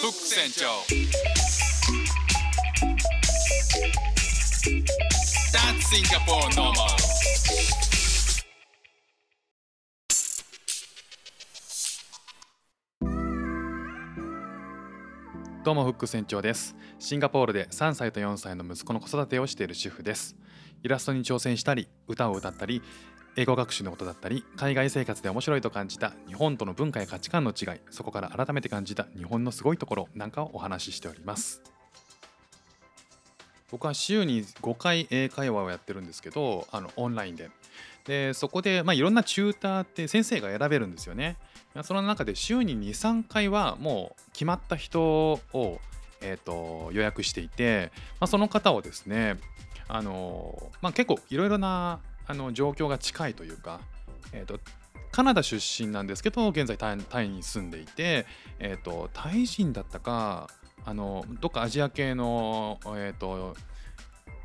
フック船長。That's Singapore normal. どうもフック船長です。シンガポールで3歳と4歳の息子の子育てをしている主婦です。イラストに挑戦したり歌を歌ったり英語学習のことだったり海外生活で面白いと感じた日本との文化や価値観の違いそこから改めて感じた日本のすごいところなんかをお話ししております。僕は週に5回英会話をやってるんですけどあのオンラインで。でそこで、まあ、いろんなチューターって先生が選べるんですよね。その中で週に23回はもう決まった人を、えーと、予約していて、まあ、その方をですねあの、まあ、結構いろいろなあの状況が近いというか、えーと、カナダ出身なんですけど現在タイに住んでいて、えーと、タイ人だったかあのどっかアジア系の、えー、と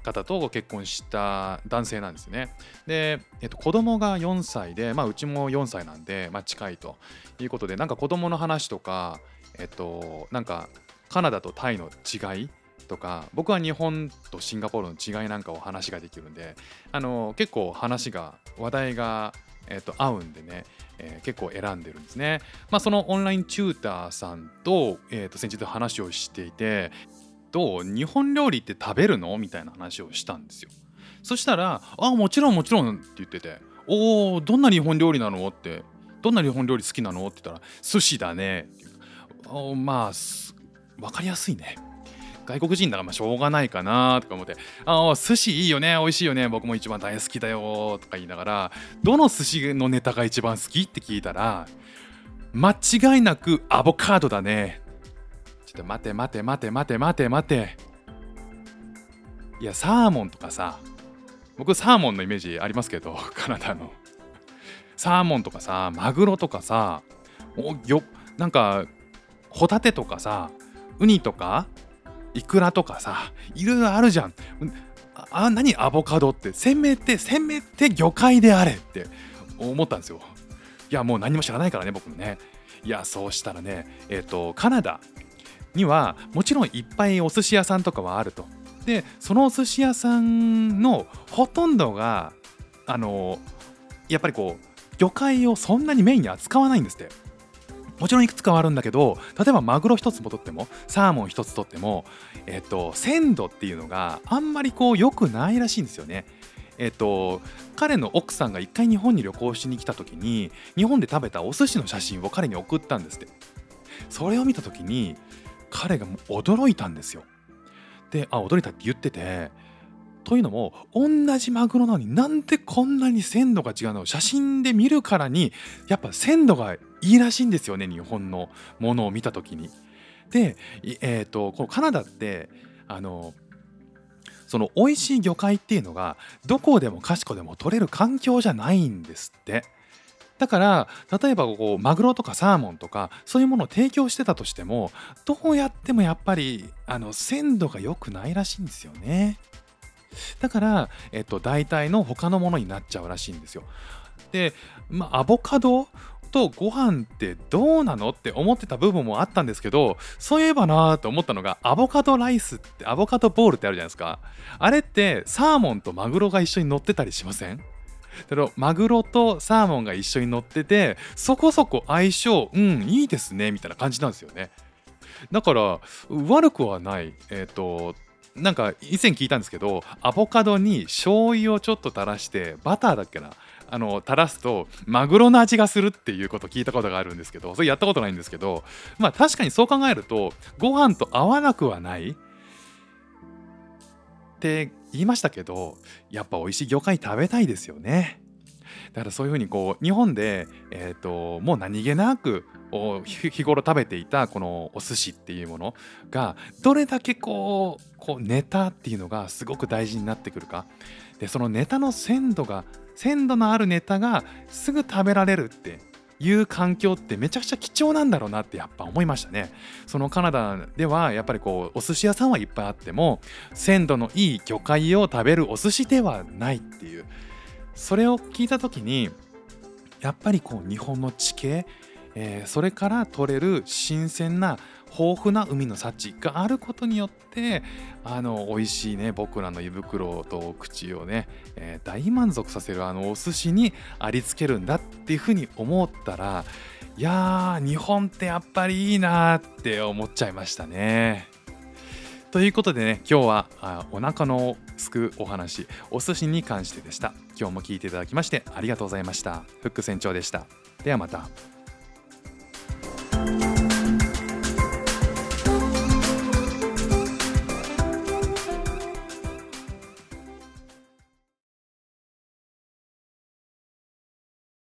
方とご結婚した男性なんですね。で、えっと、子供が4歳で、まあ、うちも4歳なんで、まあ、近いということで、なんか子供の話とか、えっと、なんかカナダとタイの違いとか、僕は日本とシンガポールの違いなんかを話ができるんで、あの結構話が、話題が、えっと、合うんでね、えー、結構選んでるんですね。まあ、そのオンラインチューターさんと,、えー、と先日話をしていてと日本料理って食べるの？みたいな話をしたんですよそしたら「あもちろんもちろん」って言ってて「おおどんな日本料理なの?」って「どんな日本料理好きなの?」って言ったら「寿司だね」おまあ分かりやすいね外国人だからまあしょうがないかなとか思って「ああ寿司いいよね美味しいよね僕も一番大好きだよ」とか言いながら「どの寿司のネタが一番好き?」って聞いたら「間違いなくアボカドだねちょっ」と待て待て待て待て待て待ていやサーモンとかさ僕サーモンのイメージありますけどカナダのサーモンとかさマグロとかさおよなんかホタテとかさウニとかイクラとかさいろいろあるじゃん。あ何？アボカドって。せめてせめて魚介であれって思ったんですよ。いやもう何も知らないからね僕もね。いやそうしたらねえっ、ー、とカナダにはもちろんいっぱいお寿司屋さんとかはあると。でそのお寿司屋さんのほとんどがあのやっぱりこう魚介をそんなにメインに扱わないんですって。もちろんいくつかはあるんだけど例えばマグロ1つも取ってもサーモン1つ取っても、えっと、鮮度っていうのがあんまりこう良くないらしいんですよね。えっと、彼の奥さんが一回日本に旅行しに来た時に日本で食べたお寿司の写真を彼に送ったんですってそれを見た時に彼が驚いたんですよ。で、あ、驚いたって言ってて、というのも、同じマグロなのになんでこんなに鮮度が違うの写真で見るからに、やっぱ鮮度がいいらしいんですよね、日本のものを見た時に。で、え、ー、と、このカナダって、あの、その美味しい魚介っていうのがどこでもかしこでも取れる環境じゃないんですって。だから例えばこうマグロとかサーモンとかそういうものを提供してたとしてもどうやってもやっぱりあの鮮度が良くないらしいんですよね。だから、えっと、大体の他のものになっちゃうらしいんですよ。で、まあ、アボカドとご飯ってどうなのって思ってた部分もあったんですけどそういえばなーと思ったのがアボカドライスってアボカドボールってあるじゃないですか。あれってサーモンとマグロが一緒に乗ってたりしません？だからマグロとサーモンが一緒に乗っててそこそこ相性うんいいですねみたいな感じなんですよね。だから悪くはない。えっ、ー、となんか以前聞いたんですけどアボカドに醤油をちょっと垂らしてバターだっけなあの垂らすとマグロの味がするっていうこと聞いたことがあるんですけどそれやったことないんですけどまあ確かにそう考えるとご飯と合わなくはないって言いましたけどやっぱ美味しい魚介食べたいですよね。だからそういうふうにこう日本で、えーと、もう何気なく日頃食べていたこのお寿司っていうものがどれだけこうこうネタっていうのがすごく大事になってくるかでそのネタの鮮度が鮮度のあるネタがすぐ食べられるっていう環境ってめちゃくちゃ貴重なんだろうなってやっぱ思いましたね。そのカナダではやっぱりこうお寿司屋さんはいっぱいあっても鮮度のいい魚介を食べるお寿司ではないっていうそれを聞いた時にやっぱりこう日本の地形、えー、それから取れる新鮮な豊富な海の幸があることによってあの美味しいね僕らの胃袋と口をね、えー、大満足させるあのお寿司にありつけるんだっていうふうに思ったらいやー日本ってやっぱりいいなって思っちゃいましたね。ということでね今日はあお腹のすくお話お寿司に関してでした。今日も聞いていただきましてありがとうございました。フック船長でした。ではまた。